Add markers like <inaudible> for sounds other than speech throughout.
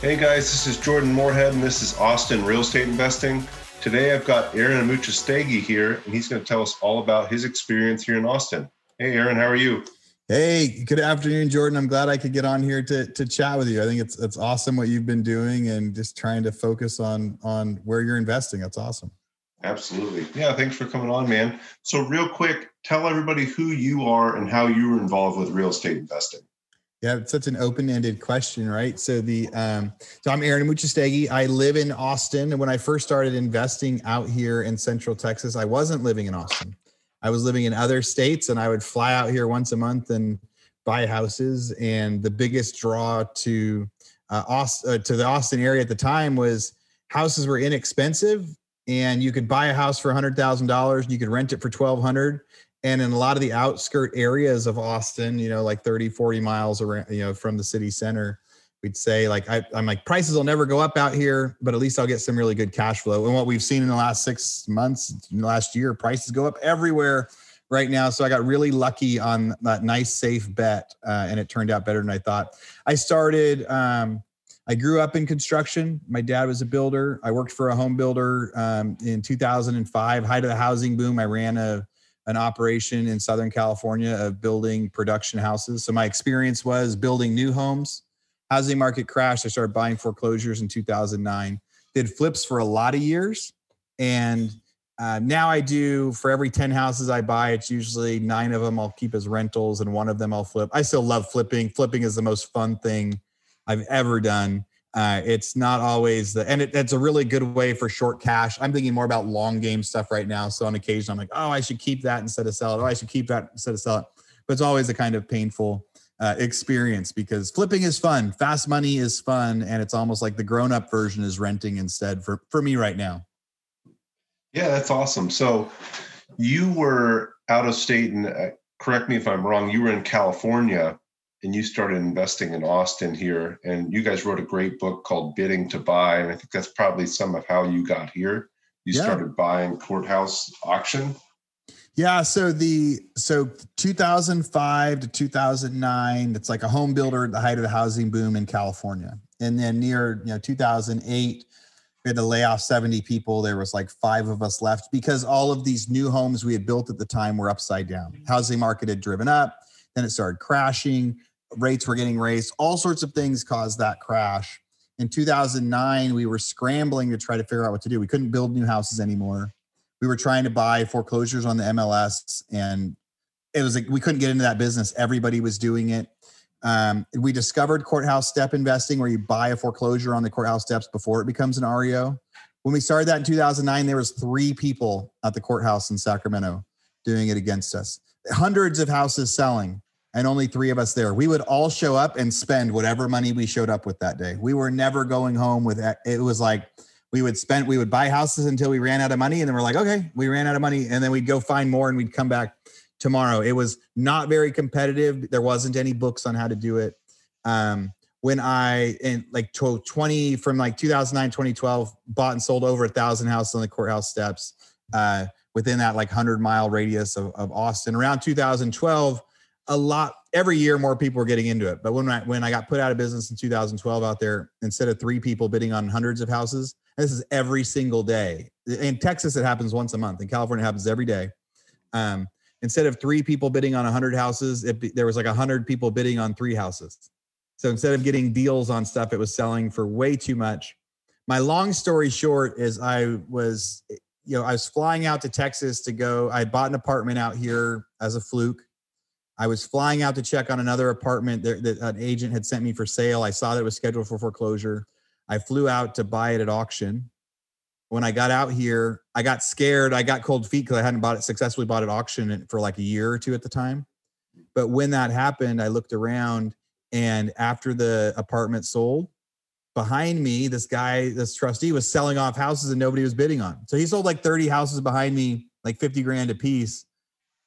Hey guys, this is Jordan Moorhead, and this is Austin Real Estate Investing. Today I've got Aaron Amuchastegui here, and he's going to tell us all about his experience here in Austin. Hey Aaron, how are you? Hey, good afternoon, Jordan. I'm glad I could get on here to to chat with you. I think it's it's awesome what you've been doing and just trying to focus on on where you're investing. That's awesome. Absolutely. Yeah, thanks for coming on, man. So real quick, tell everybody who you are and how you were involved with real estate investing. Yeah, it's such an open-ended question, right? So the um, so I'm Aaron Amuchastegui. I live in Austin, and when I first started investing out here in Central Texas, I wasn't living in Austin. I was living in other states, and I would fly out here once a month and buy houses. And the biggest draw to uh, Austin, uh, to the Austin area at the time was houses were inexpensive, and you could buy a house for hundred thousand dollars, and you could rent it for twelve hundred and in a lot of the outskirt areas of austin you know like 30 40 miles around you know from the city center we'd say like I, am like prices will never go up out here but at least i'll get some really good cash flow and what we've seen in the last six months last year prices go up everywhere right now so i got really lucky on that nice safe bet uh, and it turned out better than i thought i started um, I grew up in construction. My dad was a builder. I worked for a home builder um, in 2005, height of the housing boom. I ran a an operation in Southern California of building production houses. So my experience was building new homes. Housing market crashed. I started buying foreclosures in 2009. Did flips for a lot of years, and uh, now I do for every 10 houses I buy, it's usually nine of them I'll keep as rentals and one of them I'll flip. I still love flipping. Flipping is the most fun thing I've ever done. Uh, it's not always the, and it, it's a really good way for short cash. I'm thinking more about long game stuff right now. So on occasion, I'm like, oh, I should keep that instead of sell it. Oh, I should keep that instead of sell it. But it's always a kind of painful uh, experience because flipping is fun, fast money is fun, and it's almost like the grown up version is renting instead for for me right now. Yeah, that's awesome. So you were out of state, and uh, correct me if I'm wrong. You were in California and you started investing in Austin here. And you guys wrote a great book called Bidding to Buy. And I think that's probably some of how you got here. You yeah. started buying courthouse auction. Yeah, so the so 2005 to 2009, it's like a home builder at the height of the housing boom in California. And then near, you know, 2008, we had to lay off 70 people. There was like five of us left because all of these new homes we had built at the time were upside down. Housing market had driven up, then it started crashing rates were getting raised. All sorts of things caused that crash. In 2009, we were scrambling to try to figure out what to do. We couldn't build new houses anymore. We were trying to buy foreclosures on the MLS, and it was like we couldn't get into that business. Everybody was doing it. Um, we discovered courthouse step investing, where you buy a foreclosure on the courthouse steps before it becomes an REO. When we started that in 2009, there was three people at the courthouse in Sacramento doing it against us. Hundreds of houses selling and only three of us there. We would all show up and spend whatever money we showed up with that day. We were never going home with it was like we would spend we would buy houses until we ran out of money and then we're like, okay, we ran out of money and then we'd go find more and we'd come back tomorrow. It was not very competitive. There wasn't any books on how to do it. Um, when I in like 20 from like 2009 2012 bought and sold over a thousand houses on the courthouse steps uh, within that like 100 mile radius of, of Austin around 2012 a lot every year more people were getting into it. But when i when i got put out of business in 2012 out there instead of three people bidding on hundreds of houses this is every single day. In texas it happens once a month. In california it happens every day. Um, instead of three people bidding on 100 houses it, there was like 100 people bidding on three houses. So instead of getting deals on stuff it was selling for way too much. My long story short is i was you know i was flying out to texas to go i bought an apartment out here as a fluke I was flying out to check on another apartment that, that an agent had sent me for sale. I saw that it was scheduled for foreclosure. I flew out to buy it at auction. When I got out here, I got scared. I got cold feet because I hadn't bought it successfully bought it auction for like a year or two at the time. But when that happened, I looked around and after the apartment sold, behind me, this guy, this trustee was selling off houses and nobody was bidding on. So he sold like 30 houses behind me, like 50 grand a piece.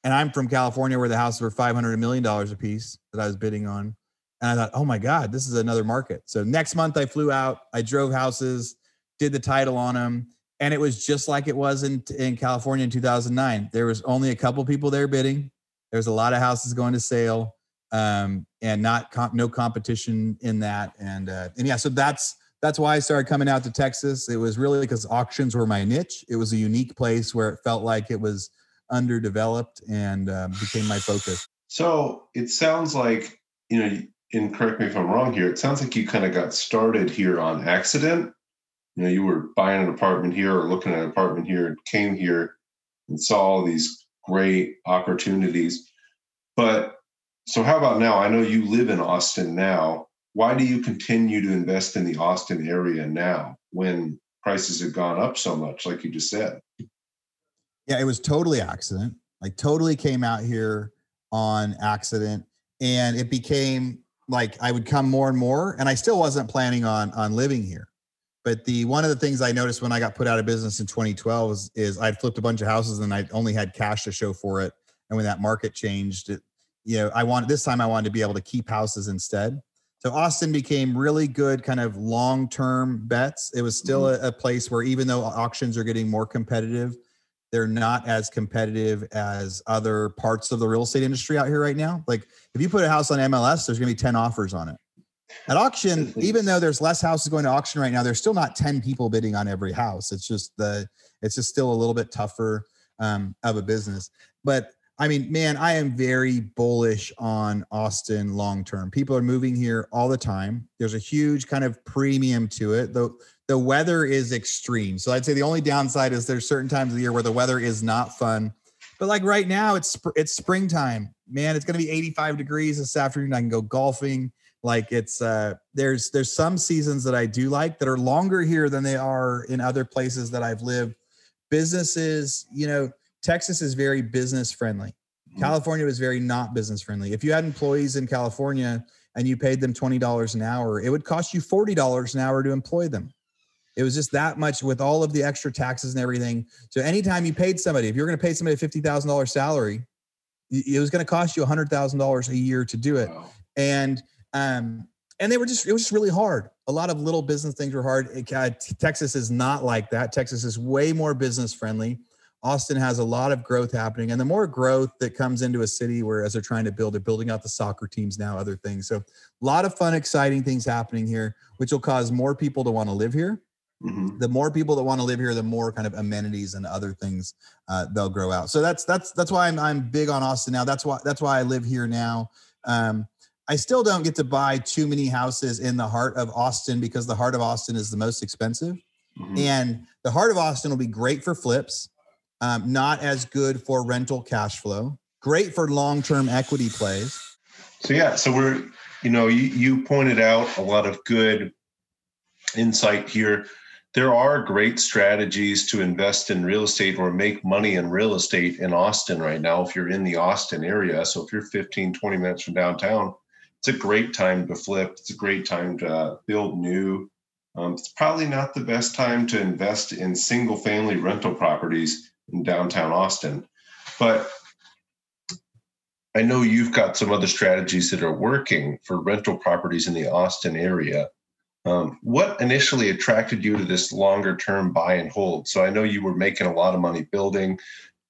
And I'm from California where the houses were 500 million dollars a piece that I was bidding on. And I thought, oh my God, this is another market. So next month I flew out, I drove houses, did the title on them. And it was just like it was in, in California in 2009. There was only a couple people there bidding. There was a lot of houses going to sale um, and not comp- no competition in that. And uh, and yeah, so that's that's why I started coming out to Texas. It was really because auctions were my niche. It was a unique place where it felt like it was underdeveloped and um, became my focus. So it sounds like you know, and correct me if I'm wrong here. It sounds like you kind of got started here on accident. You know, you were buying an apartment here or looking at an apartment here, and came here and saw all these great opportunities. But so, how about now? I know you live in Austin now. Why do you continue to invest in the Austin area now when prices have gone up so much, like you just said? Yeah, it was totally accident. Like, totally came out here on accident, and it became like I would come more and more, and I still wasn't planning on on living here. But the one of the things I noticed when I got put out of business in 2012 is, is I'd flipped a bunch of houses and I only had cash to show for it. And when that market changed, it, you know, I wanted this time I wanted to be able to keep houses instead. So Austin became really good kind of long-term bets. It was still mm-hmm. a, a, place where even though auctions are getting more competitive, they're not as competitive as other parts of the real estate industry out here right now. Like if you put a house on MLS, there's going to be 10 offers on it. At auction, even though there's less houses going to auction right now, there's still not 10 people bidding on every house. It's just the it's just still a little bit tougher um, of a business. But I mean, man, I am very bullish on Austin long term. People are moving here all the time. There's a huge kind of premium to it. The the weather is extreme. So I'd say the only downside is there's certain times of the year where the weather is not fun. But like right now, it's it's springtime. Man, it's going to be 85 degrees this afternoon. I can go golfing. Like it's uh there's there's some seasons that I do like that are longer here than they are in other places that I've lived. Businesses, you know, Texas is very business friendly. Mm-hmm. California was very not business friendly. If you had employees in California and you paid them $20 an hour, it would cost you $40 an hour to employ them. It was just that much with all of the extra taxes and everything. So anytime you paid somebody, if you're going to pay somebody a $50,000 salary, it was going to cost you a $100,000 a year to do it. Wow. And um, and they were just it was just really hard. A lot of little business things were hard. It, uh, Texas is not like that. Texas is way more business friendly. Austin has a lot of growth happening, and the more growth that comes into a city, where as they're trying to build, they're building out the soccer teams now, other things. So, a lot of fun, exciting things happening here, which will cause more people to want to live here. Mm-hmm. The more people that want to live here, the more kind of amenities and other things uh, they'll grow out. So that's that's that's why I'm I'm big on Austin now. That's why that's why I live here now. Um, I still don't get to buy too many houses in the heart of Austin because the heart of Austin is the most expensive. Mm-hmm. And the heart of Austin will be great for flips, um, not as good for rental cash flow, great for long term equity plays. So, yeah, so we're, you know, you, you pointed out a lot of good insight here. There are great strategies to invest in real estate or make money in real estate in Austin right now if you're in the Austin area. So, if you're 15, 20 minutes from downtown, it's a great time to flip. It's a great time to build new. Um, it's probably not the best time to invest in single family rental properties in downtown Austin. But I know you've got some other strategies that are working for rental properties in the Austin area. Um, what initially attracted you to this longer term buy and hold? So I know you were making a lot of money building.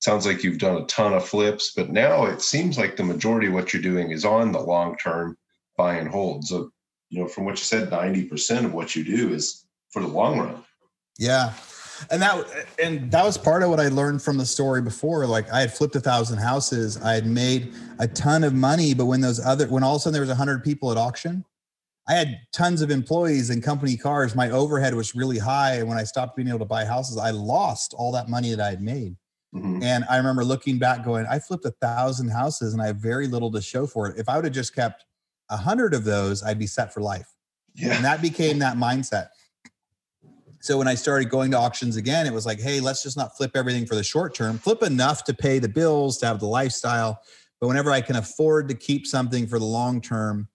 Sounds like you've done a ton of flips, but now it seems like the majority of what you're doing is on the long term buy and hold. So, you know, from what you said, 90% of what you do is for the long run. Yeah. And that and that was part of what I learned from the story before. Like I had flipped a thousand houses, I had made a ton of money, but when those other when all of a sudden there was a hundred people at auction, I had tons of employees and company cars. My overhead was really high. And when I stopped being able to buy houses, I lost all that money that I had made. Mm-hmm. And I remember looking back going, I flipped a thousand houses and I have very little to show for it. If I would have just kept a hundred of those, I'd be set for life. Yeah. And that became that mindset. So when I started going to auctions again, it was like, hey, let's just not flip everything for the short term. Flip enough to pay the bills, to have the lifestyle. But whenever I can afford to keep something for the long term,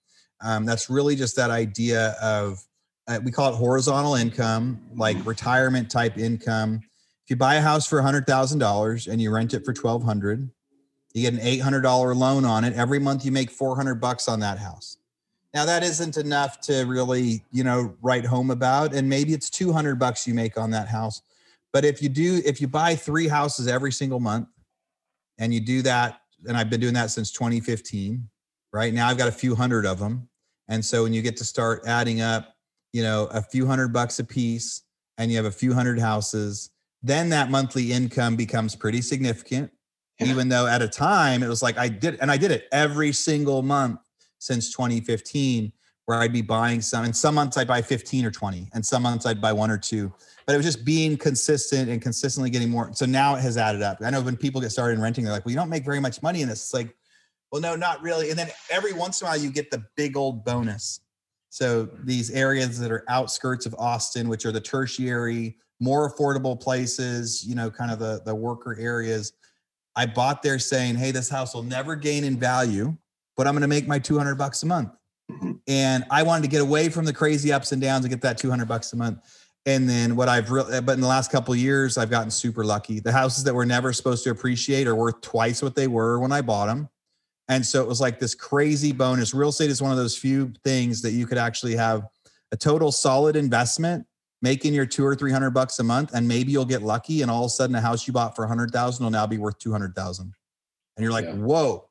um, that's really just that idea of uh, we call it horizontal income, like retirement type income. If you buy a house for hundred thousand dollars and you rent it for twelve hundred, you get an eight hundred dollar loan on it. Every month you make four hundred bucks on that house. Now that isn't enough to really, you know, write home about, and maybe it's two hundred bucks you make on that house. But if you do, if you buy three houses every single month, and you do that, and I've been doing that since 2015. Right now, I've got a few hundred of them, and so when you get to start adding up, you know, a few hundred bucks a piece, and you have a few hundred houses, then that monthly income becomes pretty significant. Yeah. Even though at a time it was like I did, and I did it every single month since 2015, where I'd be buying some, and some months I'd buy 15 or 20, and some months I'd buy one or two. But it was just being consistent and consistently getting more. So now it has added up. I know when people get started in renting, they're like, well, you don't make very much money in this. It's like, well, no, not really. And then every once in a while, you get the big old bonus. So these areas that are outskirts of Austin, which are the tertiary, more affordable places, you know, kind of the, the worker areas. I bought there saying, hey, this house will never gain in value, but I'm going to make my 200 bucks a month. And I wanted to get away from the crazy ups and downs and get that 200 bucks a month. And then what I've really, but in the last couple years, I've gotten super lucky. The houses that were never supposed to appreciate are worth twice what they were when I bought them. And so it was like this crazy bonus. Real estate is one of those few things that you could actually have a total solid investment, making your two or three hundred bucks a month, and maybe you'll get lucky, and all of a sudden a house you bought for a hundred thousand will now be worth two hundred thousand, and you're like, yeah. whoa,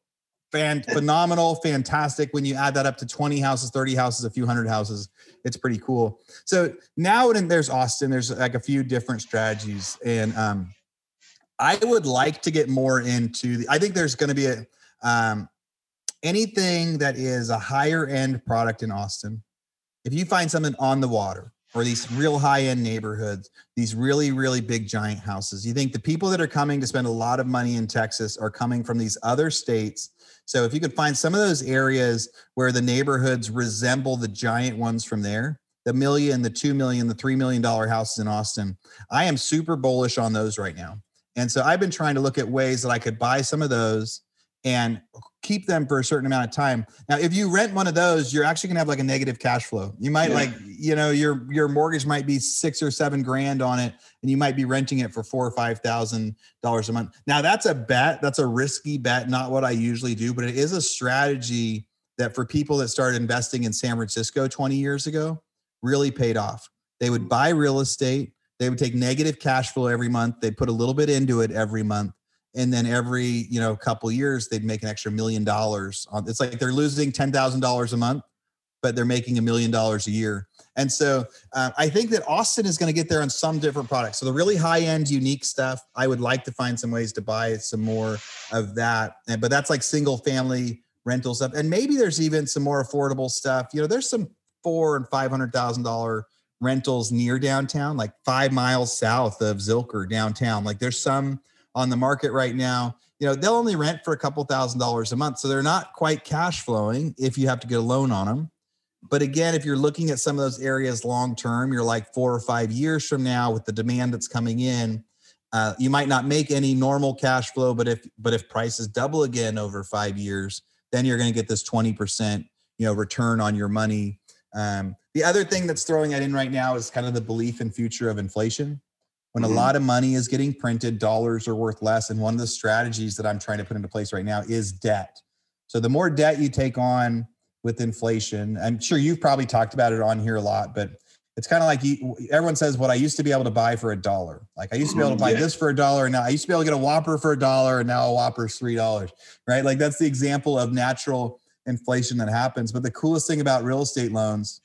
fan, <laughs> phenomenal, fantastic. When you add that up to twenty houses, thirty houses, a few hundred houses, it's pretty cool. So now and there's Austin, there's like a few different strategies, and um, I would like to get more into the. I think there's going to be a um, anything that is a higher end product in Austin, if you find something on the water or these real high end neighborhoods, these really, really big giant houses, you think the people that are coming to spend a lot of money in Texas are coming from these other states. So if you could find some of those areas where the neighborhoods resemble the giant ones from there, the million, the two million, the three million dollar houses in Austin, I am super bullish on those right now. And so I've been trying to look at ways that I could buy some of those and keep them for a certain amount of time. Now, if you rent one of those, you're actually gonna have like a negative cash flow. You might yeah. like, you know, your your mortgage might be six or seven grand on it, and you might be renting it for four or five thousand dollars a month. Now, that's a bet. That's a risky bet, not what I usually do, but it is a strategy that for people that started investing in San Francisco 20 years ago really paid off. They would mm. buy real estate. They would take negative cash flow every month. They put a little bit into it every month and then every you know couple years they'd make an extra million dollars on it's like they're losing $10000 a month but they're making a million dollars a year. And so uh, i think that austin is going to get there on some different products. So the really high end unique stuff i would like to find some ways to buy some more of that. And, but that's like single family rental stuff. And maybe there's even some more affordable stuff. You know there's some four and five hundred thousand dollar rentals near downtown like five miles south of zilker downtown. Like there's some on the market right now, you know, they'll only rent for a couple thousand dollars a month. So they're not quite cash flowing if you have to get a loan on them. But again, if you're looking at some of those areas long term, you're like four or five years from now with the demand that's coming in, uh, you might not make any normal cash flow. But if but if prices double again over five years, then you're going to get this 20% you know return on your money. Um, the other thing that's throwing that in right now is kind of the belief in future of inflation when mm-hmm. a lot of money is getting printed, dollars are worth less. And one of the strategies that I'm trying to put into place right now is debt. So the more debt you take on with inflation, I'm sure you've probably talked about it on here a lot, but it's kind of like you, everyone says what I used to be able to buy for a dollar. Like I used to be able to buy yeah. this for a dollar, and now I used to be able to get a Whopper for a dollar, and now a Whopper's three dollars, right? Like that's the example of natural inflation that happens. But the coolest thing about real estate loans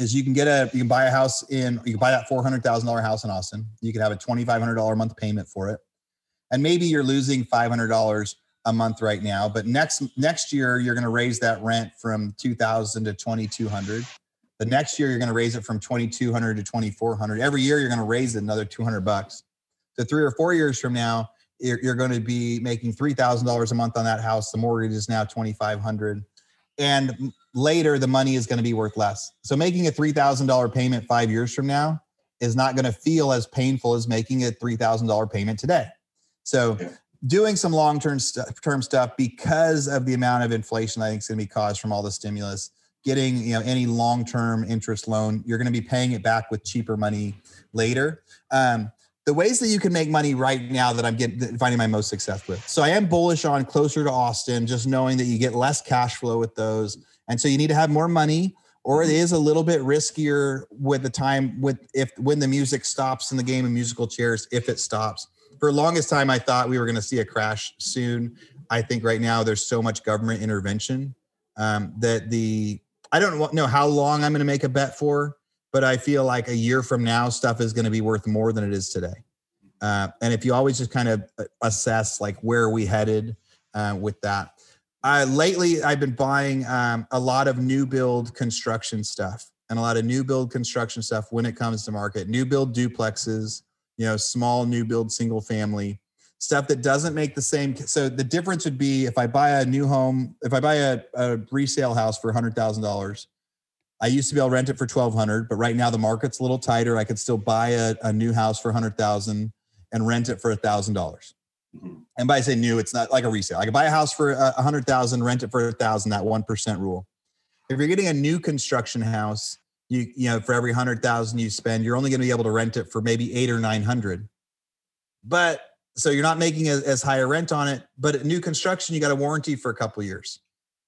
is you can get a you can buy a house in you can buy that four hundred thousand dollar house in Austin. You can have a twenty five hundred dollar a month payment for it, and maybe you're losing five hundred dollars a month right now. But next next year you're going to raise that rent from two thousand to twenty two hundred. The next year you're going to raise it from twenty two hundred to twenty four hundred. Every year you're going to raise it another two hundred bucks. So three or four years from now, you're, you're going to be making three thousand dollars a month on that house. The mortgage is now twenty five hundred and later the money is going to be worth less. So making a $3,000 payment 5 years from now is not going to feel as painful as making a $3,000 payment today. So doing some long-term st- term stuff because of the amount of inflation I think is going to be caused from all the stimulus getting you know any long-term interest loan you're going to be paying it back with cheaper money later um, the ways that you can make money right now that i'm getting finding my most success with. So i am bullish on closer to austin just knowing that you get less cash flow with those. And so you need to have more money or it is a little bit riskier with the time with if when the music stops in the game of musical chairs if it stops. For the longest time i thought we were going to see a crash soon. I think right now there's so much government intervention um, that the I don't know how long I'm going to make a bet for, but I feel like a year from now, stuff is going to be worth more than it is today. Uh, and if you always just kind of uh, assess like where are we headed uh, with that. Uh, lately, I've been buying um, a lot of new build construction stuff and a lot of new build construction stuff when it comes to market. New build duplexes, you know, small new build single family stuff that doesn't make the same. So the difference would be if I buy a new home, if I buy a, a resale house for hundred thousand dollars, I used to be able to rent it for twelve hundred, but right now the market's a little tighter. I could still buy a, a new house for hundred thousand and rent it for a thousand dollars. Mm-hmm. And by say new, it's not like a resale. I could buy a house for a hundred thousand, rent it for a thousand. That one percent rule. If you're getting a new construction house, you you know for every hundred thousand you spend, you're only going to be able to rent it for maybe eight or nine hundred. But so you're not making as, as high a rent on it but at new construction you got a warranty for a couple years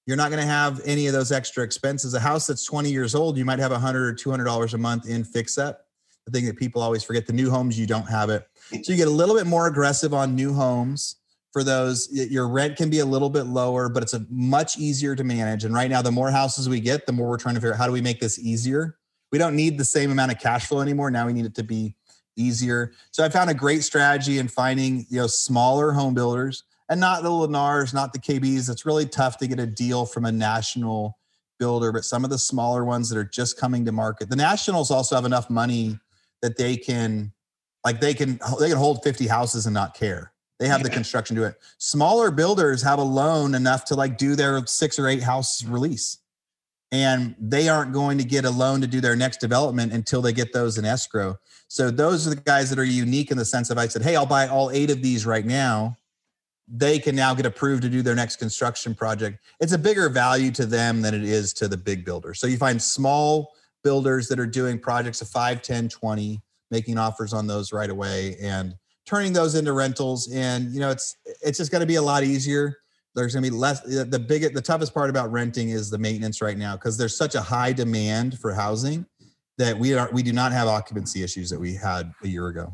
you're not going to have any of those extra expenses. A house that's 20 years old you might have 100 or 200 dollars a month in fix up. The thing that people always forget the new homes you don't have it. So you get a little bit more aggressive on new homes for those your rent can be a little bit lower but it's a much easier to manage. And right now the more houses we get the more we're trying to figure out how do we make this easier. We don't need the same amount of cash flow anymore. Now we need it to be easier. So I found a great strategy in finding, you know, smaller home builders and not the Lennars, not the KBs. It's really tough to get a deal from a national builder, but some of the smaller ones that are just coming to market. The nationals also have enough money that they can like they can they can hold 50 houses and not care. They have the construction to it. Smaller builders have a loan enough to like do their six or eight house release. And they aren't going to get a loan to do their next development until they get those in escrow. So those are the guys that are unique in the sense of I said, hey, I'll buy all eight of these right now. They can now get approved to do their next construction project. It's a bigger value to them than it is to the big builders. So you find small builders that are doing projects of 5, 10, 20, making offers on those right away and turning those into rentals. And you know, it's it's just going to be a lot easier. There's going to be less. The biggest the toughest part about renting is the maintenance right now because there's such a high demand for housing that we are we do not have occupancy issues that we had a year ago.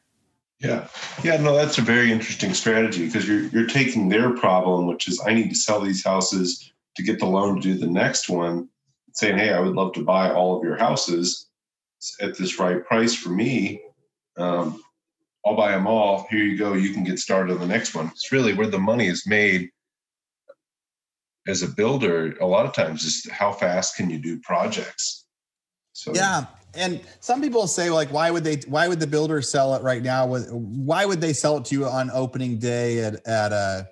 Yeah. Yeah, no, that's a very interesting strategy because you're you're taking their problem, which is I need to sell these houses to get the loan to do the next one, saying, Hey, I would love to buy all of your houses at this right price for me. Um, I'll buy them all. Here you go. You can get started on the next one. It's really where the money is made as a builder. A lot of times, is how fast can you do projects? So yeah, and some people say like why would they why would the builder sell it right now? Why would they sell it to you on opening day at at a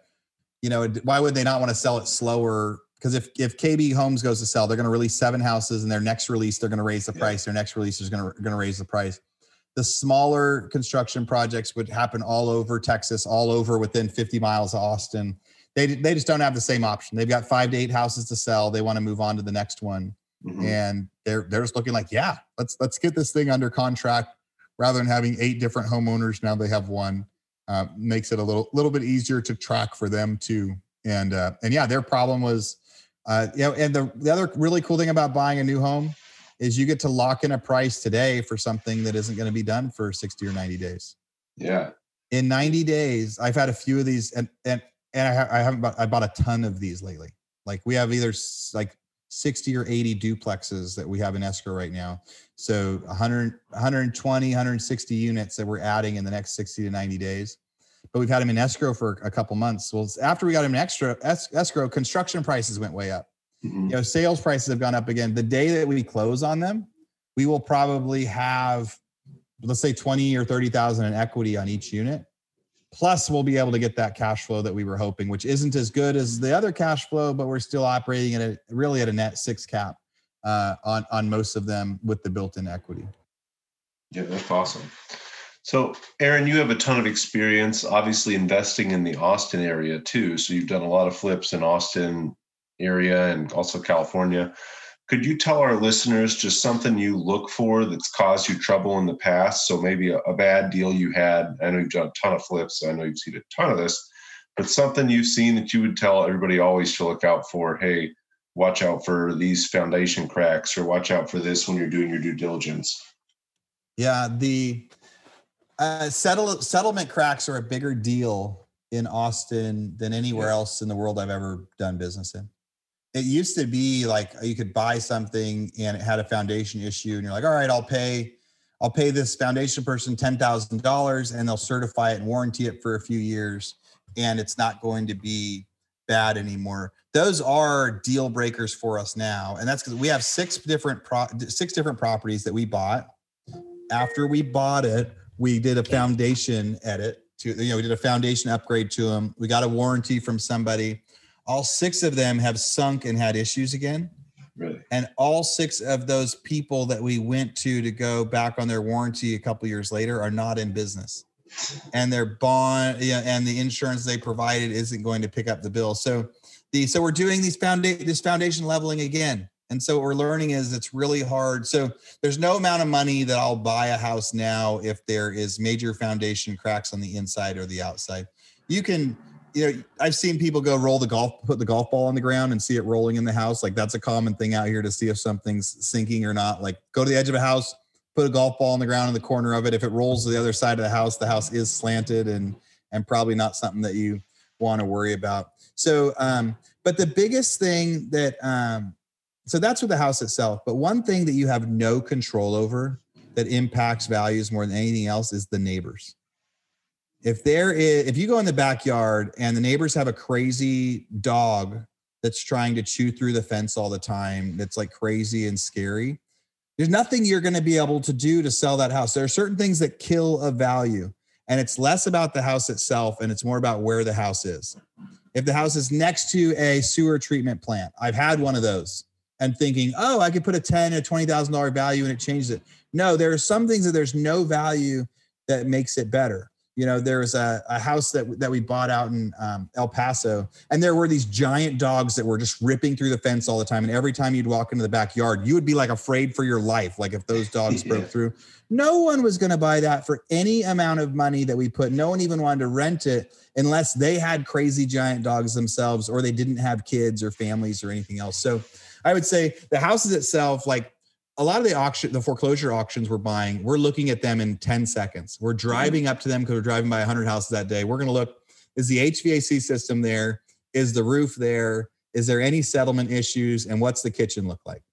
you know why would they not want to sell it slower? Because if if KB Homes goes to sell they're going to release seven houses and their next release they're going to raise the yeah. price. Their next release is going to going to raise the price. The smaller construction projects would happen all over Texas all over within 50 miles of Austin. They they just don't have the same option. They've got 5 to 8 houses to sell. They want to move on to the next one Mm-hmm. And they're they're just looking like, yeah, let's let's get this thing under contract rather than having eight different homeowners. Now they have one. Uh, makes it a little little bit easier to track for them too. And uh, and yeah, their problem was, uh, you know, and the the other really cool thing about buying a new home is you get to lock in a price today for something that isn't going to be done for 60 or 90 days. Yeah. In 90 days, I've had a few of these and and and I, ha- I haven't bought I bought a ton of these lately. Like we have either like 60 or 80 duplexes that we have in escrow right now. So 100, 120, 160 units that we're adding in the next 60 to 90 days. But we've had them in escrow for a couple months. Well, after we got them in extra escrow, construction prices went way up. Mm-hmm. You know, sales prices have gone up again. The day that we close on them, we will probably have, let's say, twenty or thirty thousand in equity on each unit. Plus, we'll be able to get that cash flow that we were hoping, which isn't as good as the other cash flow, but we're still operating at a really at a net six cap uh, on on most of them with the built-in equity. Yeah, that's awesome. So, Aaron, you have a ton of experience, obviously investing in the Austin area too. So you've done a lot of flips in Austin area and also California. Could you tell our listeners just something you look for that's caused you trouble in the past? So maybe a, a bad deal you had. I know you've done a ton of flips. I know you've seen a ton of this, but something you've seen that you would tell everybody always to look out for. Hey, watch out for these foundation cracks, or watch out for this when you're doing your due diligence. Yeah, the uh, settle, settlement cracks are a bigger deal in Austin than anywhere yeah. else in the world I've ever done business in. It used to be like you could buy something and it had a foundation issue, and you're like, all right, I'll pay, I'll pay this foundation person ten thousand dollars, and they'll certify it and warranty it for a few years, and it's not going to be bad anymore. Those are deal breakers for us now, and that's because we have six different pro- six different properties that we bought after we bought it, we did a foundation edit to, you know, we did a foundation upgrade to them. We got a warranty from somebody. All six of them have sunk and had issues again. Really? And all six of those people that we went to to go back on their warranty a couple years later are not in business. And their bond yeah, and the insurance they provided isn't going to pick up the bill. So the so we're doing these foundation this foundation leveling again. And so what we're learning is it's really hard. So there's no amount of money that I'll buy a house now if there is major foundation cracks on the inside or the outside. You can, you know, I've seen people go roll the golf, put the golf ball on the ground and see it rolling in the house. Like that's a common thing out here to see if something's sinking or not. Like go to the edge of a house, put a golf ball on the ground in the corner of it. If it rolls to the other side of the house, the house is slanted and and probably not something that you want to worry about. So um, but the biggest thing that um so that's with the house itself. But one thing that you have no control over that impacts values more than anything else is the neighbors. If there is, if you go in the backyard and the neighbors have a crazy dog that's trying to chew through the fence all the time, that's like crazy and scary, there's nothing you're going to be able to do to sell that house. There are certain things that kill a value, and it's less about the house itself and it's more about where the house is. If the house is next to a sewer treatment plant, I've had one of those and thinking, oh, I could put a ten or twenty thousand dollar value and it changes it. No, there are some things that there's no value that makes it better. You know, there's a, a house that that we bought out in um, El Paso, and there were these giant dogs that were just ripping through the fence all the time. And every time you'd walk into the backyard, you would be like afraid for your life, like if those dogs <laughs> yeah. broke through. No one was going to buy that for any amount of money that we put. No one even wanted to rent it unless they had crazy giant dogs themselves, or they didn't have kids or families or anything else. So I would say the houses itself, like a lot of the auction, the foreclosure auctions we're buying, we're looking at them in 10 seconds. We're mm-hmm. driving up to them because we're driving by 100 houses that day. We're going to look is the HVAC system there? Is the roof there? Is there any settlement issues? And what's the kitchen look like?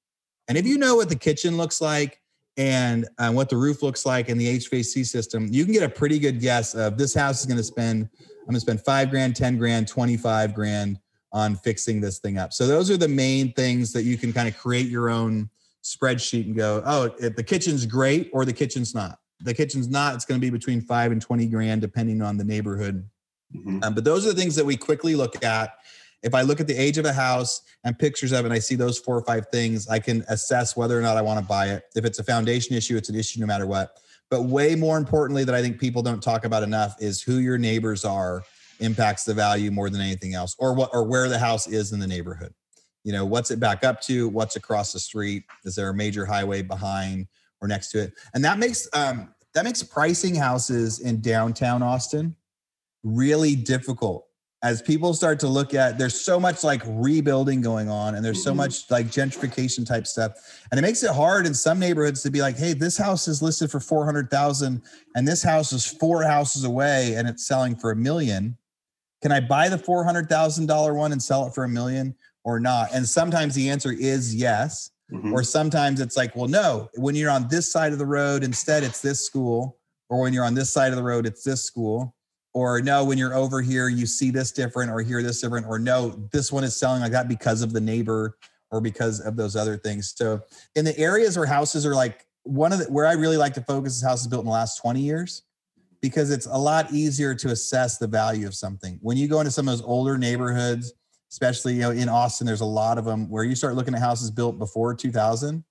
And if you know what the kitchen looks like and uh, what the roof looks like and the HVAC system, you can get a pretty good guess of this house is going to spend, I'm going to spend five grand, 10 grand, 25 grand on fixing this thing up. So those are the main things that you can kind of create your own spreadsheet and go, oh, if the kitchen's great or the kitchen's not. The kitchen's not, it's going to be between five and 20 grand, depending on the neighborhood. Mm-hmm. Um, but those are the things that we quickly look at. If I look at the age of a house and pictures of it, and I see those four or five things, I can assess whether or not I want to buy it. If it's a foundation issue, it's an issue no matter what. But way more importantly, that I think people don't talk about enough is who your neighbors are impacts the value more than anything else or what or where the house is in the neighborhood you know what's it back up to? What's across the street? Is there a major highway behind or next to it? And that makes um that makes pricing houses in downtown austin really difficult. As people start to look at there's so much like rebuilding going on and there's so mm-hmm. much like gentrification type stuff. And it makes it hard in some neighborhoods to be like hey this house is listed for 400,000 and this house is four houses away and it's selling for a million. Can I buy the $400,000 one and sell it for a million or not? And sometimes the answer is yes. Mm-hmm. Or sometimes it's like, well, no, when you're on this side of the road, instead it's this school. Or when you're on this side of the road, it's this school. Or no, when you're over here, you see this different or hear this different. Or no, this one is selling like that because of the neighbor or because of those other things. So in the areas where houses are like one of the where I really like to focus is houses built in the last 20 years because it's a lot easier to assess the value of something. When you go into some of those older neighborhoods, especially you know in Austin, there's a lot of them where you start looking at houses built before 2000,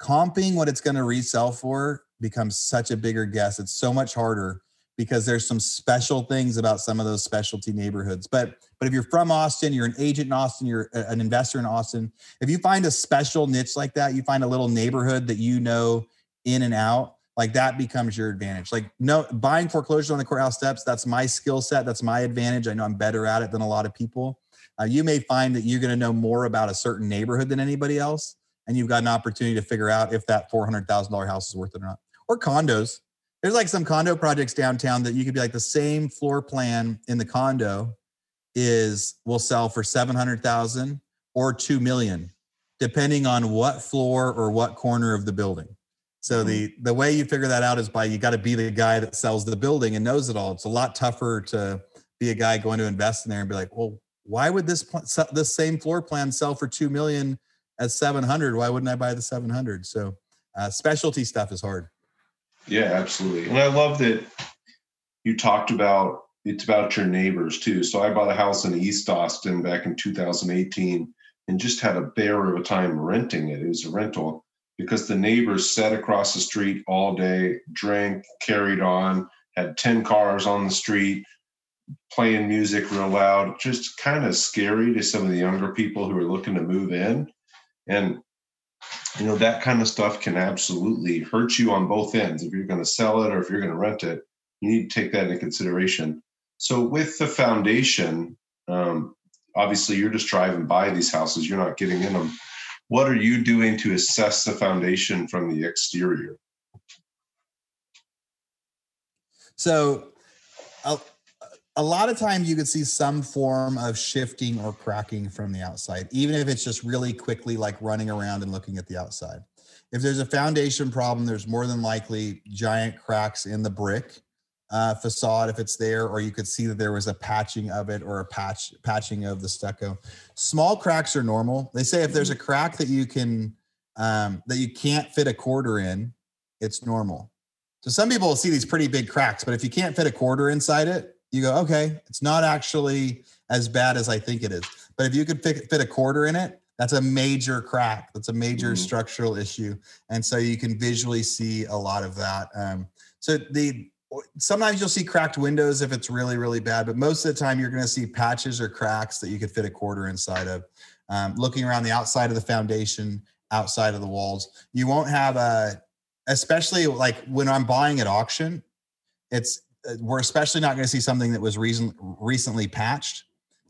comping what it's going to resell for becomes such a bigger guess. It's so much harder because there's some special things about some of those specialty neighborhoods. But but if you're from Austin, you're an agent in Austin, you're an investor in Austin. If you find a special niche like that, you find a little neighborhood that you know in and out, like that becomes your advantage. Like no buying foreclosures on the courthouse steps, that's my skill set, that's my advantage. I know I'm better at it than a lot of people. Uh, you may find that you're going to know more about a certain neighborhood than anybody else, and you've got an opportunity to figure out if that four hundred thousand dollar house is worth it or not. Or condos. There's like some condo projects downtown that you could be like the same floor plan in the condo is will sell for 700,000 or 2 million depending on what floor or what corner of the building. So mm-hmm. the the way you figure that out is by you got to be the guy that sells the building and knows it all. It's a lot tougher to be a guy going to invest in there and be like, "Well, why would this this same floor plan sell for 2 million at 700? Why wouldn't I buy the 700?" So uh, specialty stuff is hard. Yeah, absolutely. And I love that you talked about it's about your neighbors too. So I bought a house in East Austin back in 2018 and just had a bear of a time renting it. It was a rental because the neighbors sat across the street all day, drank, carried on, had 10 cars on the street, playing music real loud, just kind of scary to some of the younger people who are looking to move in. And you know that kind of stuff can absolutely hurt you on both ends if you're going to sell it or if you're going to rent it you need to take that into consideration so with the foundation, um, obviously you're just driving by these houses, you're not getting in them. What are you doing to assess the foundation from the exterior? So, a, a lot of times you could see some form of shifting or cracking from the outside, even if it's just really quickly like running around and looking at the outside. If there's a foundation problem, there's more than likely giant cracks in the brick uh, facade if it's there, or you could see that there was a patching of it or a patch patching of the stucco. Small cracks are normal. They say if there's a crack that you can um, that you can't fit a quarter in, it's normal. So some people will see these pretty big cracks, but if you can't fit a quarter inside it, you go, okay, it's not actually as bad as I think it is. But if you could fit, fit a quarter in it, that's a major crack. That's a major mm-hmm. structural issue, and so you can visually see a lot of that. Um, so the sometimes you'll see cracked windows if it's really really bad but most of the time you're going to see patches or cracks that you could fit a quarter inside of um, looking around the outside of the foundation outside of the walls you won't have a especially like when i'm buying at auction it's we're especially not going to see something that was recent, recently patched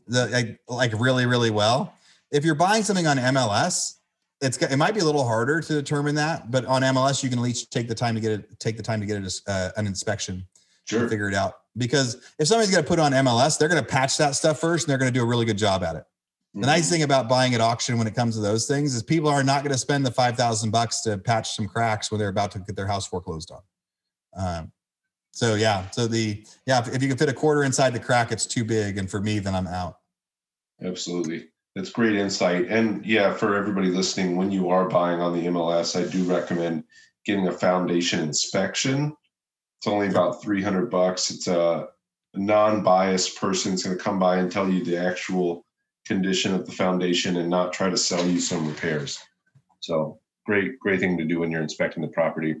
the like, like really really well if you're buying something on mls it's it might be a little harder to determine that, but on MLS you can at least take the time to get it take the time to get it uh, an inspection sure. to figure it out. Because if somebody's going to put on MLS, they're going to patch that stuff first, and they're going to do a really good job at it. Mm-hmm. The nice mm-hmm. thing about buying at auction when it comes to those things is people are not going to spend the five thousand bucks to patch some cracks when they're about to get their house foreclosed on. Um, so yeah, so the yeah, if, you can fit a quarter inside the crack, it's too big, and for me, then I'm out. Absolutely. That's great insight. And yeah, for everybody listening, when you are buying on the MLS, I do recommend getting a foundation inspection. It's only about 300 bucks. It's a non-biased person is going to come by and tell you the actual condition of the foundation and not try to sell you some repairs. So great, great thing to do when you're inspecting the property.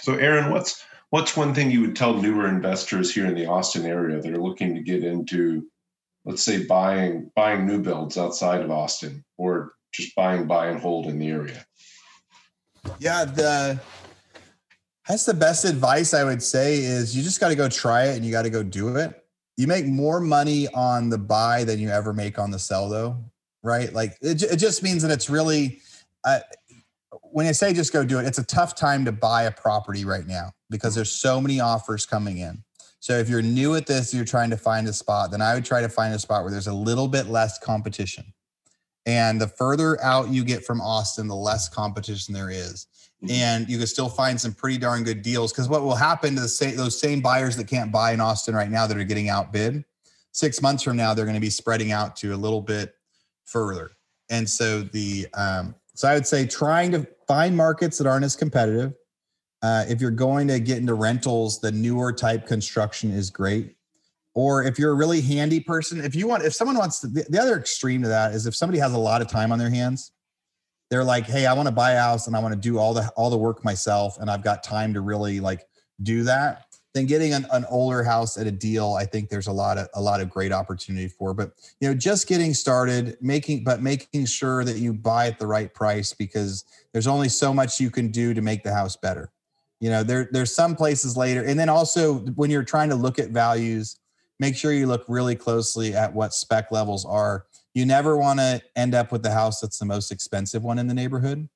So Aaron, what's what's one thing you would tell newer investors here in the Austin area that are looking to get into let's say buying buying new builds outside of Austin or just buying buy and hold in the area? Yeah, the that's the best advice I would say is you just got to go try it and you got to go do it. You make more money on the buy than you ever make on the sell though, right? Like it, it just means that it's really uh, when I say just go do it, it's a tough time to buy a property right now because there's so many offers coming in. So if you're new at this, you're trying to find a spot, then I would try to find a spot where there's a little bit less competition. And the further out you get from Austin, the less competition there is. Mm-hmm. And you can still find some pretty darn good deals. Because what will happen to the same, those same buyers that can't buy in Austin right now that are getting outbid, six months from now, they're going to be spreading out to a little bit further. and so the um, so I would say trying to find markets that aren't as competitive. Uh, if you're going to get into rentals, the newer type construction is great. Or if you're a really handy person, if you want, if someone wants to, the, the other extreme to that is if somebody has a lot of time on their hands, they're like, hey, I want to buy a house and I want to do all the all the work myself, and I've got time to really like do that then getting an, an older house at a deal i think there's a lot of a lot of great opportunity for but you know just getting started making but making sure that you buy at the right price because there's only so much you can do to make the house better. You know there there's some places later and then also when you're trying to look at values make sure you look really closely at what spec levels are. You never want to end up with the house that's the most expensive one in the neighborhood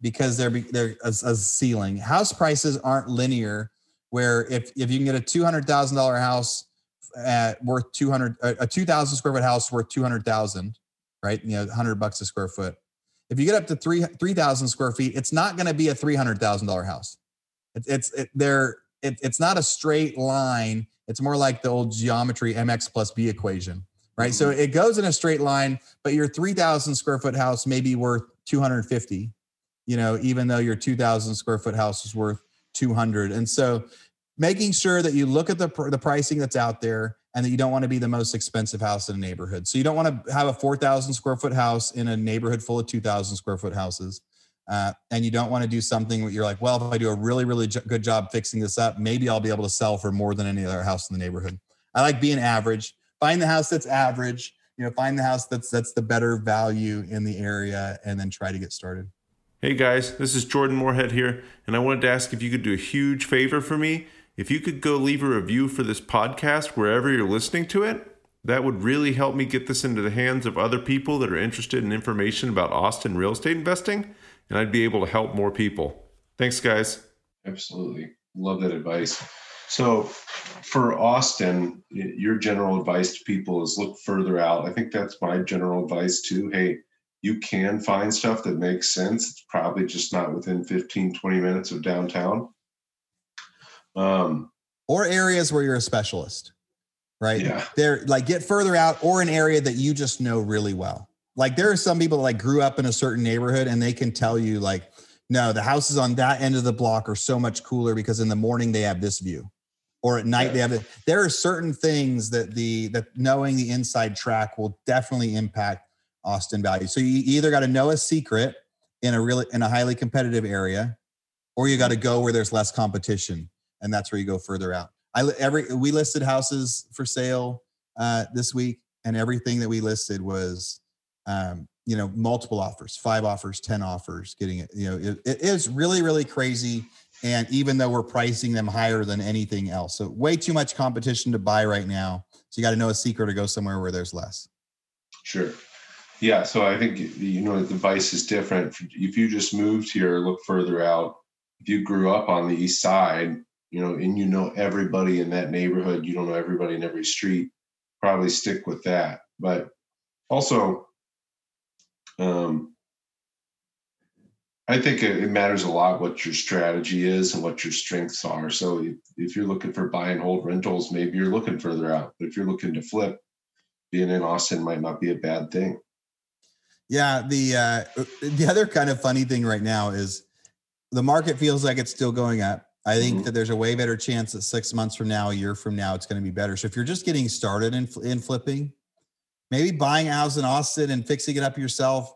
because they're they're a, a ceiling. House prices aren't linear where if if you can get a two hundred thousand dollar house at worth two hundred a two thousand square foot house worth two hundred thousand, right? You know, hundred bucks a square foot. If you get up to three three thousand square feet, it's not going to be a three hundred thousand dollar house. It, it's it, there. It, it's not a straight line. It's more like the old geometry mx plus b equation, right? Mm-hmm. So it goes in a straight line, but your three thousand square foot house may be worth two hundred fifty. You know, even though your two thousand square foot house is worth 200 and so making sure that you look at the, the pricing that's out there and that you don't want to be the most expensive house in a neighborhood. So you don't want to have a 4,000 square foot house in a neighborhood full of 2,000 square foot houses. Uh, and you don't want to do something where you're like, well, if I do a really, really j- good job fixing this up, maybe I'll be able to sell for more than any other house in the neighborhood. I like being average. Find the house that's average. You know, find the house that's that's the better value in the area, and then try to get started. Hey guys, this is Jordan Moorhead here, and I wanted to ask if you could do a huge favor for me if you could go leave a review for this podcast wherever you're listening to it, that would really help me get this into the hands of other people that are interested in information about Austin real estate investing, and I'd be able to help more people. Thanks, guys. Absolutely. Love that advice. So, for Austin, your general advice to people is look further out. I think that's my general advice too. Hey, you can find stuff that makes sense. It's probably just not within 15, 20 minutes of downtown. Um, or areas where you're a specialist, right? Yeah. They're like get further out or an area that you just know really well. Like there are some people that like grew up in a certain neighborhood and they can tell you like, no, the houses on that end of the block are so much cooler because in the morning they have this view. Or at night they have it. There are certain things that the that knowing the inside track will definitely impact Austin value. So you either got to know a secret in a really in a highly competitive area, or you got to go where there's less competition and that's where you go further out. I every we listed houses for sale uh, this week, and everything that we listed was, um, you know, multiple offers, five offers, ten offers, getting it. You know, it, it is really really crazy. And even though we're pricing them higher than anything else, so way too much competition to buy right now. So you got to know a secret to go somewhere where there's less. Sure. Yeah. So I think you know the advice is different. If you just moved here, look further out. If you grew up on the east side, you know, and you know everybody in that neighborhood, you don't know everybody in every street, probably stick with that. But also, um, I think it, matters a lot what your strategy is and what your strengths are. So if you're looking for buy and hold rentals, maybe you're looking further out. But if you're looking to flip, being in Austin might not be a bad thing. Yeah, the uh, the other kind of funny thing right now is the market feels like it's still going up. I think mm-hmm. that there's a way better chance that six months from now, a year from now, it's going to be better. So if you're just getting started in, in flipping, maybe buying a house in Austin and fixing it up yourself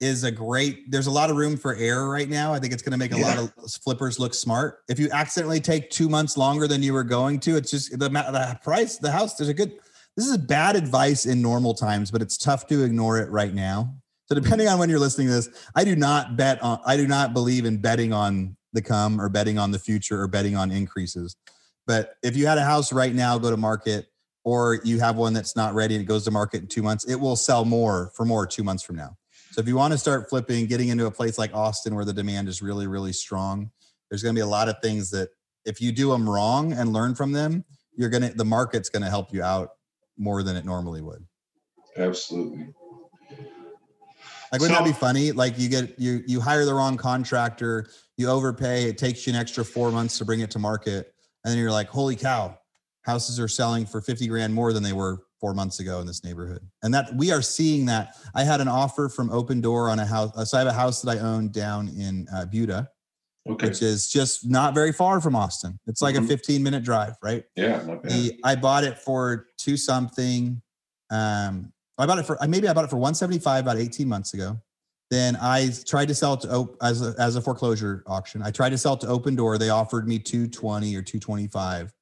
is a great. There's a lot of room for error right now. I think it's going to make a yeah. lot of flippers look smart. If you accidentally take two months longer than you were going to, it's just the, the price, the house. There's a good. This is bad advice in normal times, but it's tough to ignore it right now. So depending on when you're listening to this, I do not bet on. I do not believe in betting on the come or betting on the future or betting on increases. But if you had a house right now go to market or you have one that's not ready and it goes to market in two months, it will sell more for more two months from now. So if you want to start flipping, getting into a place like Austin where the demand is really, really strong, there's going to be a lot of things that if you do them wrong and learn from them, you're going to, the market's going to help you out more than it normally would. Absolutely. Like, wouldn't so, that be funny? Like you get, you, you hire the wrong contractor, you overpay, it takes you an extra four months to bring it to market. And then you're like, holy cow, houses are selling for 50 grand more than they were four months ago in this neighborhood, and that we are seeing that. I had an offer from Opendoor on a house. So I have a house that I own down in uh, Buda, Okay. which is just not very far from Austin. It's like Mhm. a 15 minute drive, right? Yeah. The, I bought it for two something. Um, I bought it for maybe I bought it for 175 about 18 months ago. Then I tried to sell it to as a, as a foreclosure auction. I tried to sell it to Opendoor. They offered me 220 or 225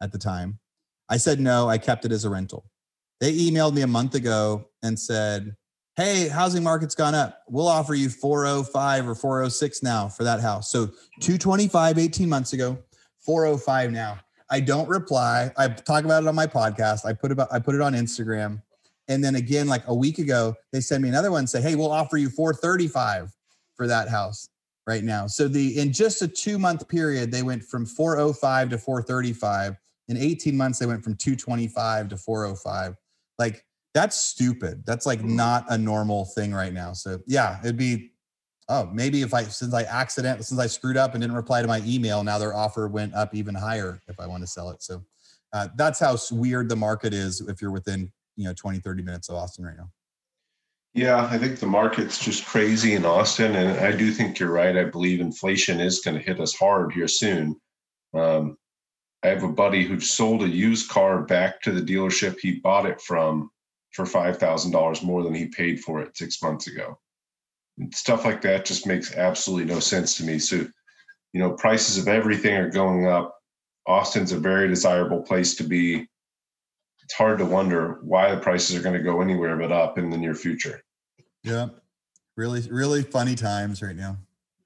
at the time. I said no. I kept it as a rental. They emailed me a month ago and said, "Hey, housing market's gone up. We'll offer you 405 or 406 now for that house." So 225 18 months ago, 405 now. I don't reply. I talk about it on my podcast. I put about I put it on Instagram. And then again, like a week ago, they sent me another one and say, Hey, we'll offer you 435 for that house right now. So the in just a two month period, they went from 405 to 435. In 18 months, they went from 225 to 405. Like that's stupid. That's like not a normal thing right now. So yeah, it'd be oh, maybe if I since I accident since I screwed up and didn't reply to my email, now their offer went up even higher if I want to sell it. So uh, that's how weird the market is if you're within you know 20 30 minutes of Austin right now. Yeah, I think the market's just crazy in Austin, and I do think you're right. I believe inflation is going to hit us hard here soon. Um, I have a buddy who sold a used car back to the dealership he bought it from for five thousand dollars more than he paid for it six months ago. And stuff like that just makes absolutely no sense to me. So, you know, prices of everything are going up. Austin's a very desirable place to be. It's hard to wonder why the prices are going to go anywhere but up in the near future. Yeah. Really, really funny times right now.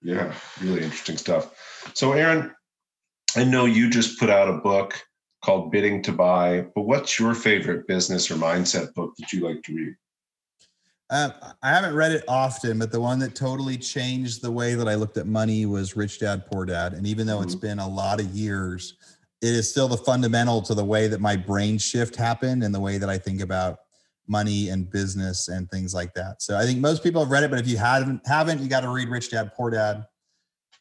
Yeah, really interesting stuff. So, Aaron, I know you just put out a book called Bidding to Buy, but what's your favorite business or mindset book that you like to read? Um, I haven't read it often, but the one that totally changed the way that I looked at money was Rich Dad Poor Dad. And even though it's been a lot of years, it is still the fundamental to the way that my brain shift happened and the way that I think about money and business and things like that. So I think most people have read it, but if you haven't, haven't, you got to read Rich Dad Poor Dad.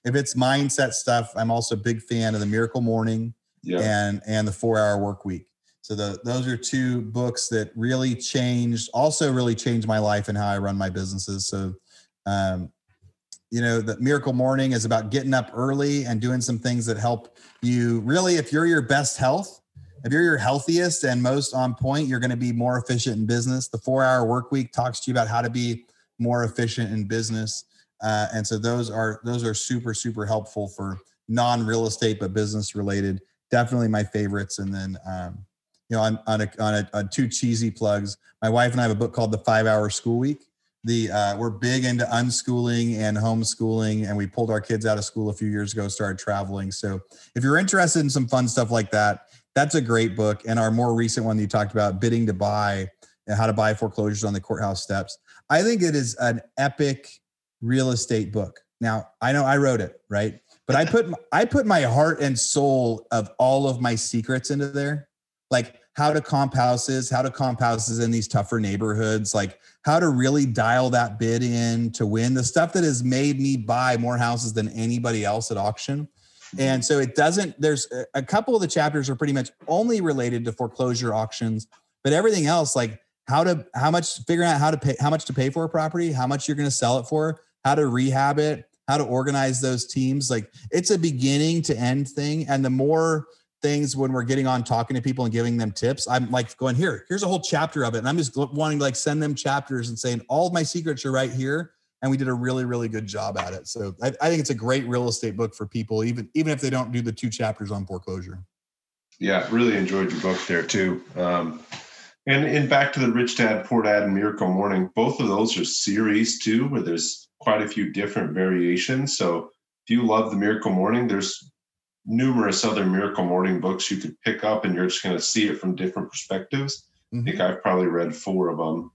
If it's mindset stuff, I'm also a big fan of the Miracle Morning Yeah. and and the four hour work week so the, those are two books that really changed also really changed my life and how i run my businesses so um, you know the miracle morning is about getting up early and doing some things that help you really if you're your best health if you're your healthiest and most on point you're going to be more efficient in business the four hour work week talks to you about how to be more efficient in business uh, and so those are those are super super helpful for non real estate but business related definitely my favorites. And then, um, you know, on, on, a, on, a, on two cheesy plugs, my wife and I have a book called The Five Hour School Week. The uh, we're big into unschooling and homeschooling, and we pulled our kids out of school a few years ago, started traveling. So if you're interested in some fun stuff like that, that's a great book. And our more recent one that you talked about, bidding to buy and how to buy foreclosures on the courthouse steps. I think it is an epic real estate book. Now I know I wrote it, right? but I put <laughs> I put my heart and soul of all of my secrets into there, like how to comp houses, how to comp houses in these tougher neighborhoods, like how to really dial that bid in to win the stuff that has made me buy more houses than anybody else at auction. And so it doesn't. There's a- couple of the chapters are pretty much only related to foreclosure auctions, but everything else, like how to how much figuring out how to pay how much to pay for a property, how much you're going to sell it for, how to rehab it, how to organize those teams. Like it's a beginning to end thing. And the more things when we're getting on talking to people and giving them tips, I'm like going, here, here's a whole chapter of it. And I'm just wanting to like send them chapters and saying, all my secrets are right here. And we did a really, really good job at it. So I, I think it's a great real estate book for people, even even if they don't do the two chapters on foreclosure. Yeah, really enjoyed your book there too. Um, and and back to the Rich Dad Poor Dad and Miracle Morning, both of those are series too, where there's quite a few different variations. So if you love the Miracle Morning, there's numerous other Miracle Morning books you could pick up, and you're just going to see it from different perspectives. I think I've probably read four of them.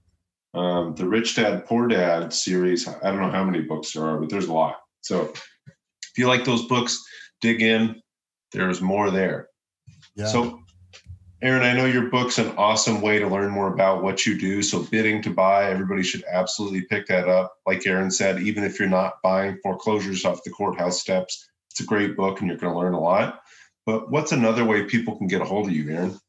Um, the Rich Dad Poor Dad series, I don't know how many books there are, but there's a lot. So if you like those books, dig in. There's more there. Yeah. So, Aaron, I know your book's an awesome way to learn more about what you do. So, bidding to buy, everybody should absolutely pick that up. Like Aaron said, even if you're not buying foreclosures off the courthouse steps, it's a great book and you're going to learn a lot. But what's another way people can get a hold of you, Aaron?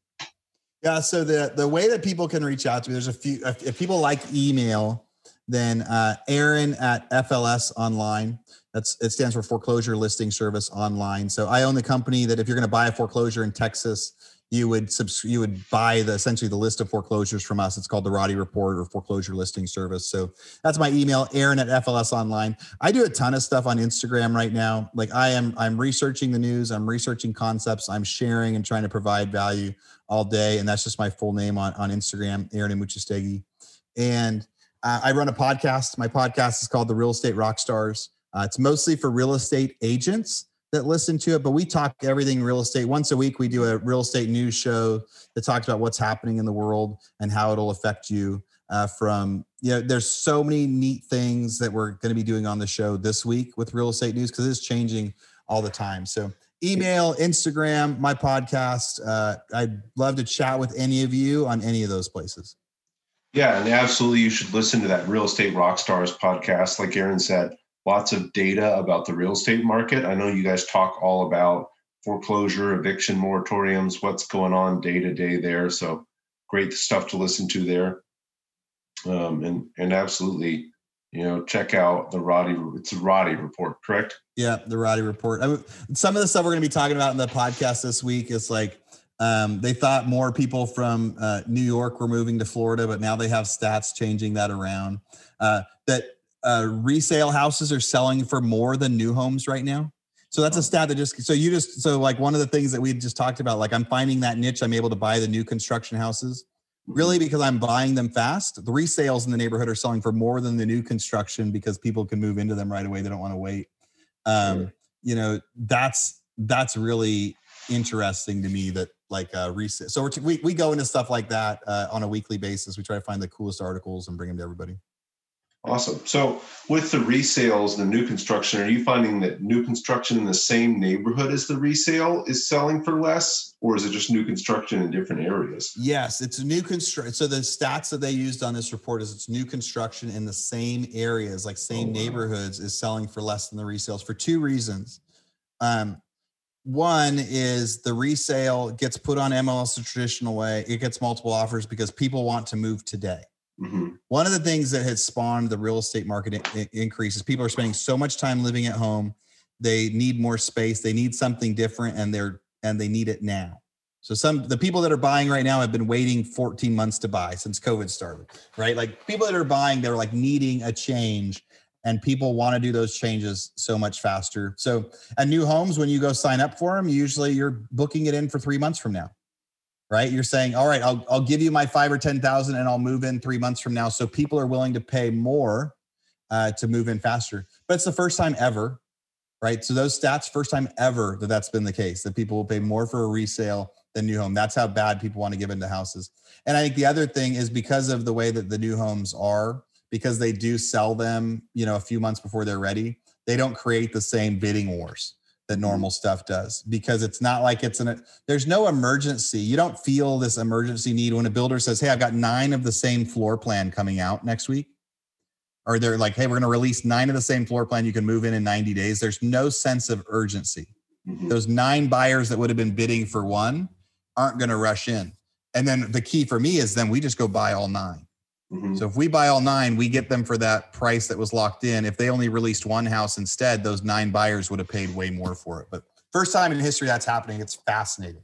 Yeah. So the the way that people can reach out to me, there's a few. If, people like email, then uh, Aaron at FLS Online. That's it stands for Foreclosure Listing Service Online. So I own the company that if you're going to buy a foreclosure in Texas, you would subs- you would buy the essentially the list of foreclosures from us. It's called the Roddy Report or Foreclosure Listing Service. So that's my email, Aaron at FLS Online. I do a ton of stuff on Instagram right now. Like I am I'm researching the news, I'm researching concepts, I'm sharing and trying to provide value all day. And that's just my full name on, on Instagram, Aaron Amuchastegui. And uh, I run a podcast. My podcast is called The Real Estate Rockstars. Uh, it's mostly for real estate agents that listen to it, but we talk everything real estate. Once a week, we do a real estate news show that talks about what's happening in the world and how it'll affect you. Uh, from you know, there's so many neat things that we're going to be doing on the show this week with real estate news because it's changing all the time. So email, Instagram, my podcast. Uh, I'd love to chat with any of you on any of those places. Yeah, and absolutely, you should listen to that Real Estate Rockstars podcast. Like Aaron said, lots of data about the real estate market. I know you guys talk all about foreclosure, eviction moratoriums, what's going on day to day there. So great stuff to listen to there. Um, and and absolutely, you know, check out the Roddy. It's a Roddy report, correct? Yeah, the Roddy report. I mean, some of the stuff we're going to be talking about in the podcast this week is like um, they thought more people from uh, New York were moving to Florida, but now they have stats changing that around. Uh, that uh, resale houses are selling for more than new homes right now. So that's a stat that just so you just so like one of the things that we just talked about. Like I'm finding that niche. I'm able to buy the new construction houses really because I'm buying them fast. The resales in the neighborhood are selling for more than the new construction because people can move into them right away. They don't want to wait. Um, sure. You know, that's that's really interesting to me that like uh resale. So t- we we go into stuff like that uh, on a weekly basis. We try to find the coolest articles and bring them to everybody. Awesome. So, with the resales, the new construction, are you finding that new construction in the same neighborhood as the resale is selling for less, or is it just new construction in different areas? Yes, it's new construction. So, the stats that they used on this report is it's new construction in the same areas, like same oh, wow. neighborhoods, is selling for less than the resales for two reasons. Um, one is the resale gets put on MLS the traditional way, it gets multiple offers because people want to move today. Mm-hmm. One of the things that has spawned the real estate market increases increase is people are spending so much time living at home. They need more space. They need something different, and they're and they need it now. So some the people that are buying right now have been waiting 14 months to buy since COVID started, right? Like people that are buying, they're like needing a change, and people want to do those changes so much faster. So at new homes, when you go sign up for them, usually you're booking it in for three months from now right? You're saying, all right, I'll, I'll give you my five or 10,000 and I'll move in three months from now. So people are willing to pay more uh, to move in faster. But it's the first time ever, right? So those stats, first time ever that that's been the case, that people will pay more for a resale than new home. That's how bad people want to give into houses. And I think the other thing is because of the way that the new homes are, because they do sell them, you know, a few months before they're ready, they don't create the same bidding wars that normal stuff does because it's not like it's an there's no emergency. You don't feel this emergency need when a builder says hey i've got nine of the same floor plan coming out next week. Or they're like hey we're going to release nine of the same floor plan you can move in in 90 days. There's no sense of urgency. Mm-hmm. those nine buyers that would have been bidding for one aren't going to rush in. And then the key for me is then we just go buy all nine Mm-hmm. So if we buy all nine, we get them for that price that was locked in. If they only released one house instead, those nine buyers would have paid way more for it. But first time in history that's happening. It's fascinating.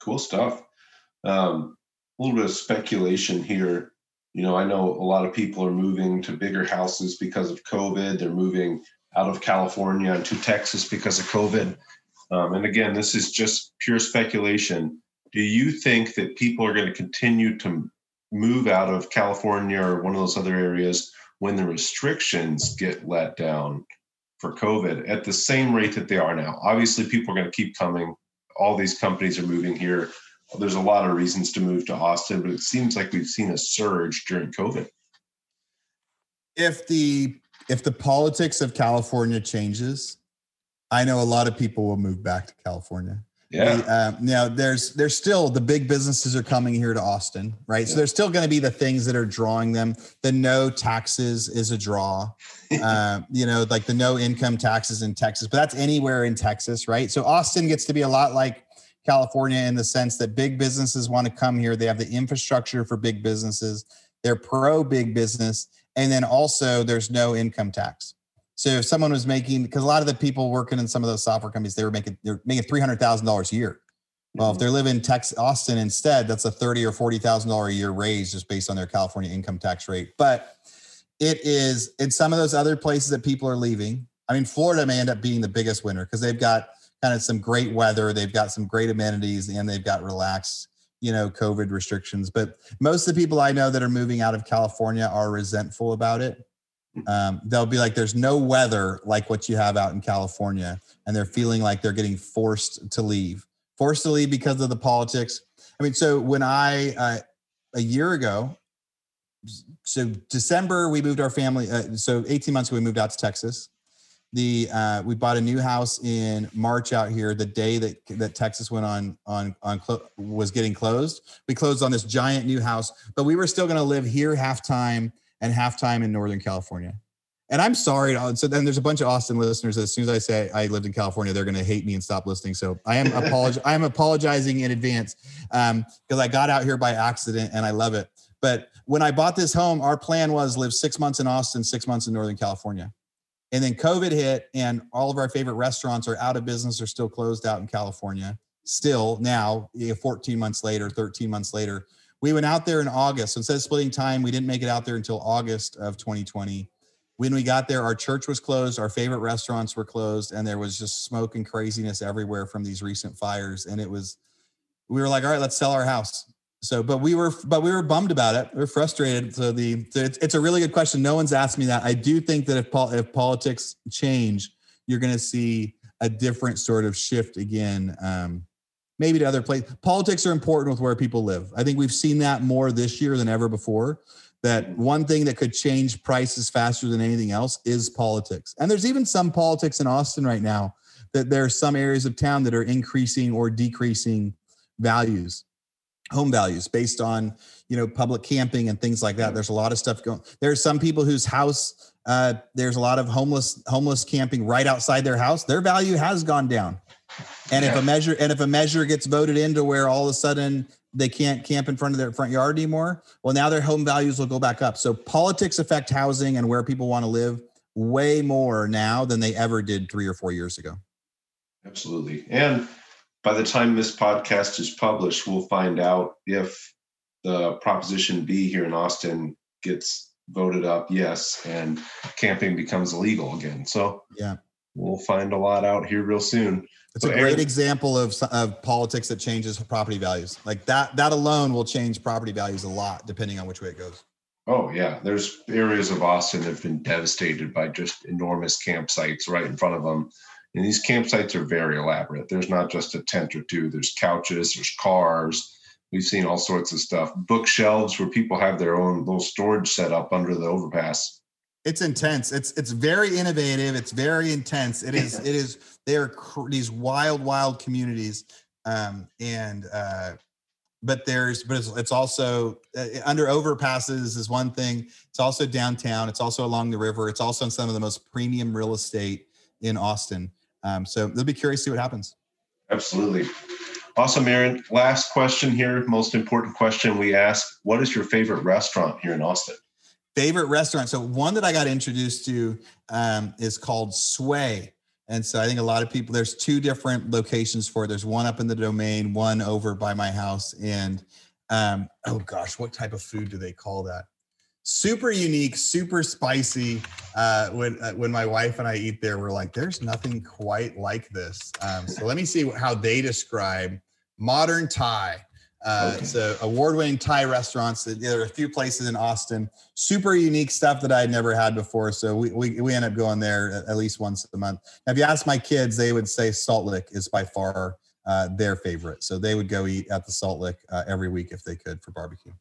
Cool stuff. Um, a little bit of speculation here. You know, I know a lot of people are moving to bigger houses because of COVID. They're moving out of California and to Texas because of COVID. Um, and again, this is just pure speculation. Do you think that people are going to continue to move out of California or one of those other areas when the restrictions get let down for COVID at the same rate that they are now. Obviously, people are going to keep coming. All these companies are moving here. There's a lot of reasons to move to Austin, but it seems like we've seen a surge during COVID. If the if the politics of California changes, I know a lot of people will move back to California. Yeah. The, um, now there's there's still the big businesses are coming here to Austin, right? Yeah. So there's still going to be the things that are drawing them. The no taxes is a draw. <laughs> uh, you know, like the no income taxes in Texas, but that's anywhere in Texas, right? So Austin gets to be a lot like California in the sense that big businesses want to come here. They have the infrastructure for big businesses. They're pro big business. And then also there's no income tax. So if someone was making, because a lot of the people working in some of those software companies, they were making they're making three hundred thousand dollars a year. Well, if mm-hmm. they're living in Texas, Austin instead, that's a thirty or forty thousand dollar a year raise just based on their California income tax rate. But it is in some of those other places that people are leaving. I mean, Florida may end up being the biggest winner because they've got kind of some great weather, they've got some great amenities, and they've got relaxed, you know, COVID restrictions. But most of the people I know that are moving out of California are resentful about it. Um, they'll be like, "There's no weather like what you have out in California," and they're feeling like they're getting forced to leave, forced to leave because of the politics. I mean, so when I uh, a year ago, so December we moved our family. Uh, so 18 months ago we moved out to Texas. The uh, we bought a new house in March out here. The day that that Texas went on on on clo- was getting closed, we closed on this giant new house. But we were still going to live here half time and half time in Northern California. And I'm sorry. uh, So then there's a bunch of Austin listeners. As soon as I say I lived in California, they're going to hate me and stop listening. So I am apolog- I am apologizing in advance because I got out here by accident and I love it. But when I bought this home, our plan was live six months in Austin, six months in Northern California. And then COVID hit, and all of our favorite restaurants are out of business or still closed out in California. Still now, eh, 14 months later, 13 months later, we went out there in August. Instead of splitting time, we didn't make it out there until August of 2020. When we got there, our church was closed, our favorite restaurants were closed, and there was just smoke and craziness everywhere from these recent fires. And it was, we were like, all right, let's sell our house. So, but we were, but we were bummed about it. We are frustrated. So the, so it's, it's a really good question. No one's asked me that. I do think that if pol- if politics change, you're going to see a different sort of shift again. Um, maybe to other places. Politics are important with where people live. I think we've seen that more this year than ever before. That one thing that could change prices faster than anything else is politics. And there's even some politics in Austin right now that there are some areas of town that are increasing or decreasing values home values based on you know public camping and things like that there's a lot of stuff going there's some people whose house uh, there's a lot of homeless homeless camping right outside their house their value has gone down and if a measure and if a measure gets voted into where all of a sudden they can't camp in front of their front yard anymore well now their home values will go back up so politics affect housing and where people want to live way more now than they ever did three or four years ago Absolutely. And by the time this podcast is published, we'll find out if the Proposition B here in Austin gets voted up, yes, and camping becomes illegal again. So yeah, we'll find a lot out here real soon. it's a great Aaron- example of, of politics that changes property values like that that alone will change property values a lot depending on which way it goes Oh yeah, there's areas of Austin that have been devastated by just enormous campsites right in front of them. And these campsites are very elaborate. There's not just a tent or two. There's couches, there's cars. We've seen all sorts of stuff. Bookshelves where people have their own little storage set up under the overpass. It's intense it's it's very innovative it's very intense it is it is they are cr- these wild wild communities um and uh but there's but it's, it's also uh, under overpasses is one thing it's also downtown it's also along the river it's also in some of the most premium real estate in austin um so they'll be curious to see what happens Absolutely. Awesome, Aaron. Last question here, most important question we ask. What is your favorite restaurant here in Austin? Favorite restaurant. So one that I got introduced to um, is called Sway. And so I think a lot of people, there's two different locations for it. There's one up in the domain, one over by my house. And um, oh gosh, what type of food do they call that? Super unique, super spicy. Uh, when uh, when my wife and I eat there, we're like, there's nothing quite like this. Um, so let me see how they describe modern Thai. Uh, Okay. So award-winning Thai restaurants. There are a few places in Austin. Super unique stuff that I had never had before. So we we, we end up going there at, at least once a month. Now, if you ask my kids, they would say Salt Lick is by far uh, their favorite. So they would go eat at the Salt Lick uh, every week if they could for barbecue.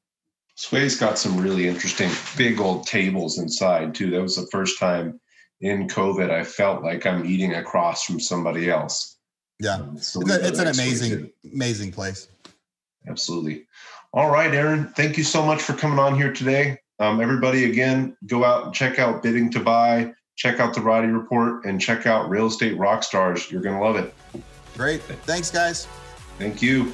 Sway's got some really interesting big old tables inside too. That was the first time in COVID I felt like I'm eating across from somebody else. Yeah, Um, so it's, a, it's an amazing amazing place. Absolutely. All right, Aaron. Thank you so much for coming on here today. Um, everybody, again, go out and check out Bidding to Buy, check out the Roddy Report, and check out Real Estate Rockstars. You're going to love it. Great. Thanks, guys. Thank you.